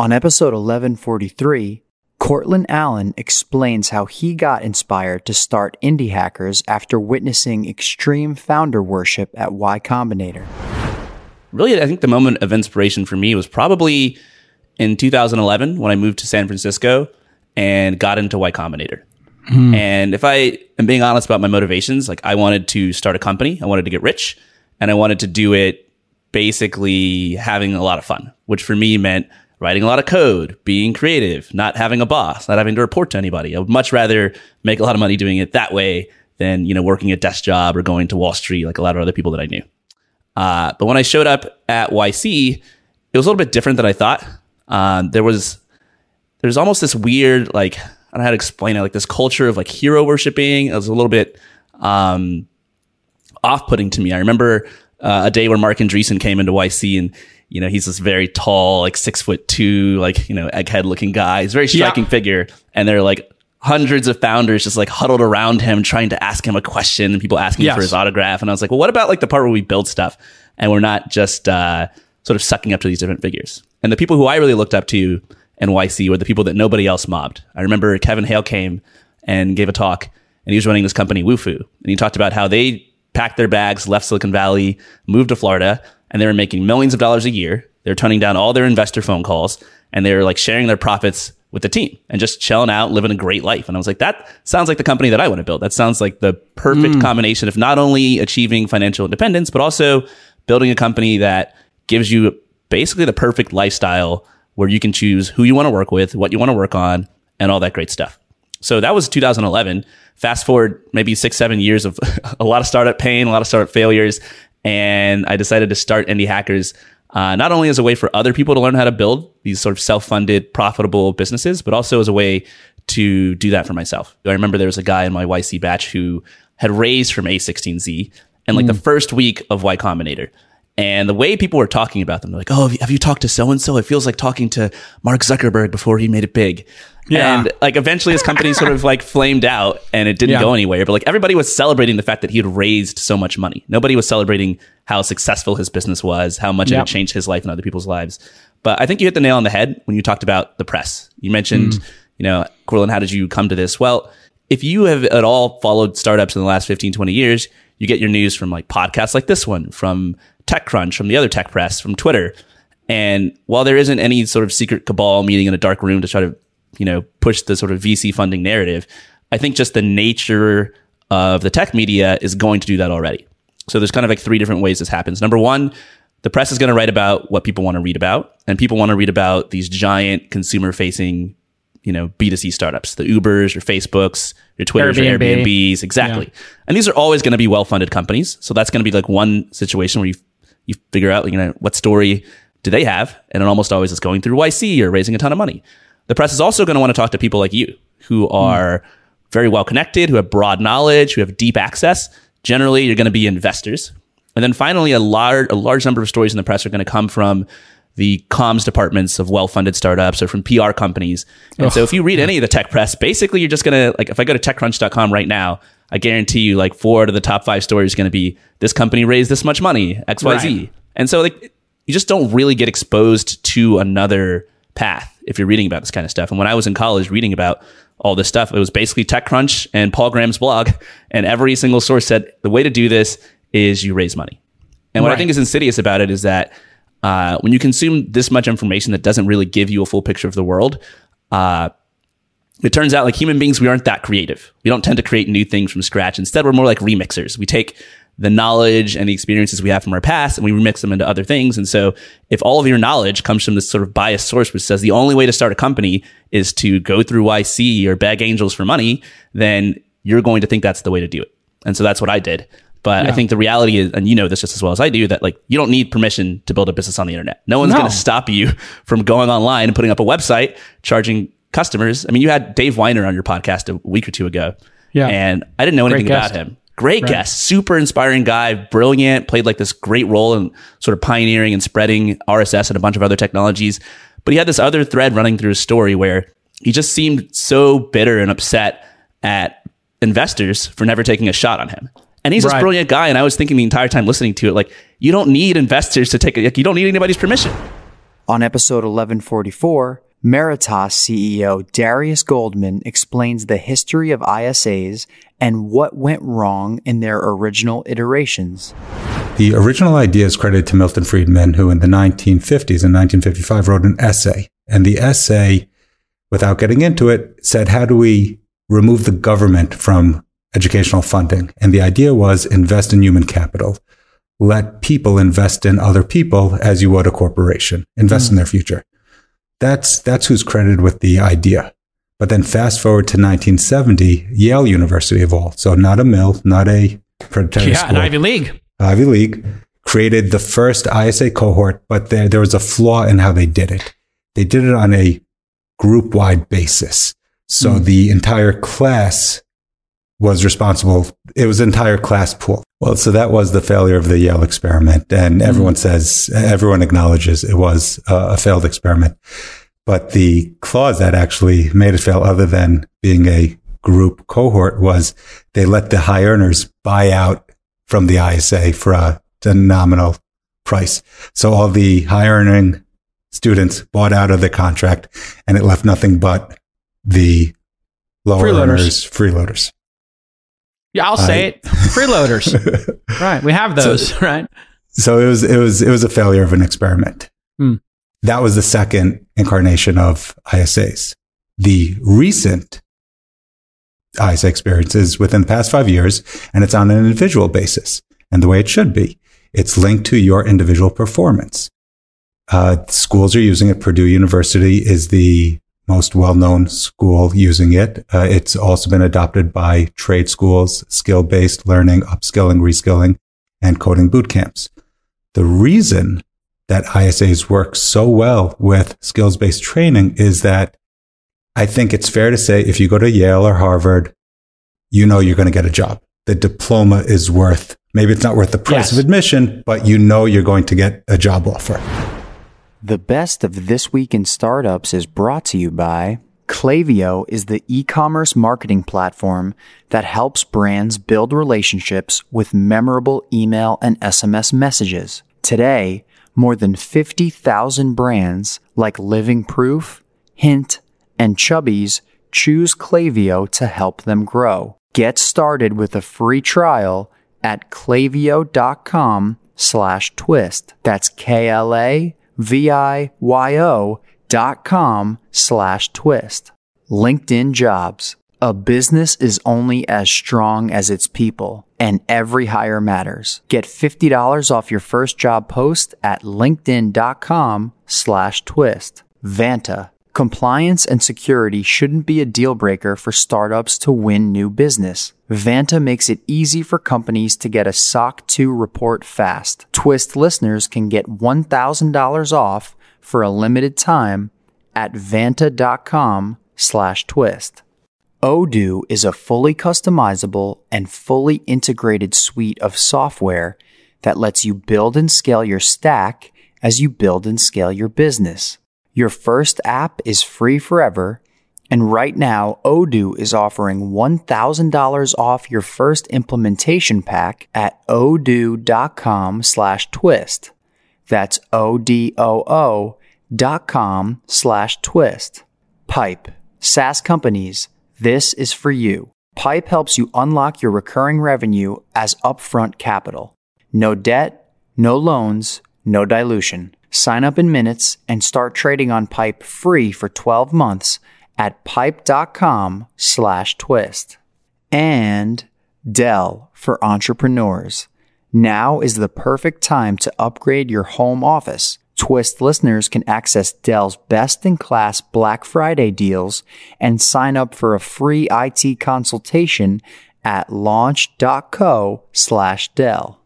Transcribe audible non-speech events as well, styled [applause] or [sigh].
On episode 1143, Courtland Allen explains how he got inspired to start Indie Hackers after witnessing extreme founder worship at Y Combinator. Really, I think the moment of inspiration for me was probably in 2011 when I moved to San Francisco and got into Y Combinator. Hmm. And if I am being honest about my motivations, like I wanted to start a company, I wanted to get rich, and I wanted to do it basically having a lot of fun, which for me meant writing a lot of code, being creative, not having a boss, not having to report to anybody. I would much rather make a lot of money doing it that way than, you know, working a desk job or going to Wall Street like a lot of other people that I knew. Uh, but when I showed up at YC, it was a little bit different than I thought. Um, there was there's almost this weird like I don't know how to explain it like this culture of like hero worshiping. It was a little bit um, off putting to me. I remember uh, a day where Marc Andreessen came into YC and you know he's this very tall like six foot two like you know egghead looking guy. He's a very striking figure, and they're like hundreds of founders just like huddled around him trying to ask him a question and people asking Yes. for his autograph. And I was like, well, what about like the part where we build stuff and we're not just uh, sort of sucking up to these different figures? And the people who I really looked up to in YC were the people that nobody else mobbed. I remember Kevin Hale came and gave a talk and he was running this company, Wufoo. And he talked about how they packed their bags, left Silicon Valley, moved to Florida, and they were making millions of dollars a year. They're turning down all their investor phone calls and they were like sharing their profits with the team and just chilling out, living a great life. And I was like, that sounds like the company that I want to build. That sounds like the perfect hmm. combination of not only achieving financial independence, but also building a company that gives you basically the perfect lifestyle where you can choose who you want to work with, what you want to work on, and all that great stuff. So that was 2011. Fast forward maybe six, seven years of [laughs] a lot of startup pain, a lot of startup failures. And I decided to start Indie Hackers, uh, not only as a way for other people to learn how to build these sort of self-funded, profitable businesses, but also as a way to do that for myself. I remember there was a guy in my YC batch who had raised from A16Z and like the first week of Y Combinator. And the way people were talking about them, they're like, "Oh, have you, talked to so and so? It feels like talking to Mark Zuckerberg before he made it big." Yeah. And like eventually, his company sort of like flamed out, and it didn't Yeah. go anywhere. But like everybody was celebrating the fact that he had raised so much money. Nobody was celebrating how successful his business was, how much it had changed his life and other people's lives. But I think you hit the nail on the head when you talked about the press. You mentioned, Mm. you know, Courtland, how did you come to this? Well, if you have at all followed startups in the last 15, 20 years, you get your news from like podcasts like this one, from TechCrunch, from the other tech press, from Twitter. And while there isn't any sort of secret cabal meeting in a dark room to try to, you know, push the sort of VC funding narrative, I think just the nature of the tech media is going to do that already. So there's kind of like three different ways this happens. Number one, the press is going to write about what people want to read about, and people want to read about these giant consumer facing, you know, B2C startups, the Ubers, your Facebooks, your Twitters, your Airbnbs, exactly. And these are always going to be well funded companies. So that's going to be like one situation where you you figure out, you know, what story do they have? And it almost always is going through YC or raising a ton of money. The press is also going to want to talk to people like you who are very well connected, who have broad knowledge, who have deep access. Generally, you're going to be investors. And then finally, a large, a large number of stories in the press are going to come from the comms departments of well-funded startups or from PR companies. And so if you read any of the tech press, basically you're just going to, like, if I go to techcrunch.com right now, I guarantee you like four out of the top five stories are going to be this company raised this much money, XYZ. Right. And so like, you just don't really get exposed to another path if you're reading about this kind of stuff. And when I was in college reading about all this stuff, it was basically TechCrunch and Paul Graham's blog. And every single source said the way to do this is you raise money. And what I think is insidious about it is that uh, when you consume this much information that doesn't really give you a full picture of the world, uh, it turns out like human beings, we aren't that creative. We don't tend to create new things from scratch. Instead, we're more like remixers. We take the knowledge and the experiences we have from our past and we remix them into other things. And so if all of your knowledge comes from this sort of biased source, which says the only way to start a company is to go through YC or beg angels for money, then you're going to think that's the way to do it. And so that's what I did. But I think the reality is, and you know this just as well as I do, that like you don't need permission to build a business on the internet. No one's No. going to stop you [laughs] from going online and putting up a website, charging customers. I mean, you had Dave Winer on your podcast a week or two ago. Yeah. And I didn't know anything about him. Great Right. guest, super inspiring guy, brilliant, played like this great role in sort of pioneering and spreading RSS and a bunch of other technologies. But he had this other thread running through his story where he just seemed so bitter and upset at investors for never taking a shot on him. And he's this brilliant guy. And I was thinking the entire time listening to it, like, you don't need investors to take it. Like, you don't need anybody's permission. On episode 1144, Meratas CEO Darius Goldman explains the history of ISAs and what went wrong in their original iterations. The original idea is credited to Milton Friedman, who in the 1950s and 1955 wrote an essay. And the essay, without getting into it, said, How do we remove the government from educational funding? And the idea was invest in human capital. Let people invest in other people as you would a corporation, invest mm. in their future. That's, that's who's credited with the idea. But then fast forward to 1970, Yale University of all. So not a mill, not a predatory yeah, school. an Ivy League. Ivy League created the first ISA cohort, but there, there was a flaw in how they did it. They did it on a group wide basis. So mm. the entire class was responsible. It was entire class pool. Well, so that was the failure of the Yale experiment. And mm-hmm. everyone mm. says, everyone acknowledges it was a, a failed experiment. But the clause that actually made it fail, other than being a group cohort, was they let the high earners buy out from the ISA for a, a nominal price. So all the high earning students bought out of the contract and it left nothing but the lower freeloaders. earners, freeloaders. Yeah, I'll say it. [laughs] Freeloaders. right. We have those, so, [laughs] right? So it was it was it was a failure of an experiment. Hmm. That was the second incarnation of ISAs. The recent ISA experience is within the past five years, and it's on an individual basis. And the way it should be, it's linked to your individual performance. Uh, schools are using it. Purdue University is the most well-known school using it. Uh, it's also been adopted by trade schools, skill-based learning, upskilling, reskilling, and coding boot camps. The reason that ISAs work so well with skills-based training is that I think it's fair to say if you go to Yale or Harvard, you know you're going to get a job. The diploma is worth, maybe it's not worth the price yes. of admission, but you know you're going to get a job offer. The best of This Week in Startups is brought to you by Klaviyo is the e-commerce marketing platform that helps brands build relationships with memorable email and SMS messages. Today, more than 50,000 brands like Living Proof, Hint, and Chubbies choose Klaviyo to help them grow. Get started with a free trial at klaviyo.com slash twist. That's K-L-A V-I-Y-O dot com slash twist. LinkedIn Jobs. A business is only as strong as its people, and every hire matters. Get $50 off your first job post at linkedin.com slash twist. Vanta. Compliance and security shouldn't be a deal breaker for startups to win new business. Vanta makes it easy for companies to get a SOC 2 report fast. Twist listeners can get $1,000 off for a limited time at vanta.com slash twist. Odoo is a fully customizable and fully integrated suite of software that lets you build and scale your stack as you build and scale your business. Your first app is free forever and right now, Odoo is offering $1,000 off your first implementation pack at odoo.com slash twist. That's O-D-O-O dot com slash twist. Pipe. SaaS companies, this is for you. Pipe helps you unlock your recurring revenue as upfront capital. No debt, no loans, no dilution. Sign up in minutes and start trading on Pipe free for 12 months at pipe.com slash twist. And Dell for entrepreneurs. Now is the perfect time to upgrade your home office. Twist listeners can access Dell's best in class Black Friday deals and sign up for a free IT consultation at launch.co slash Dell.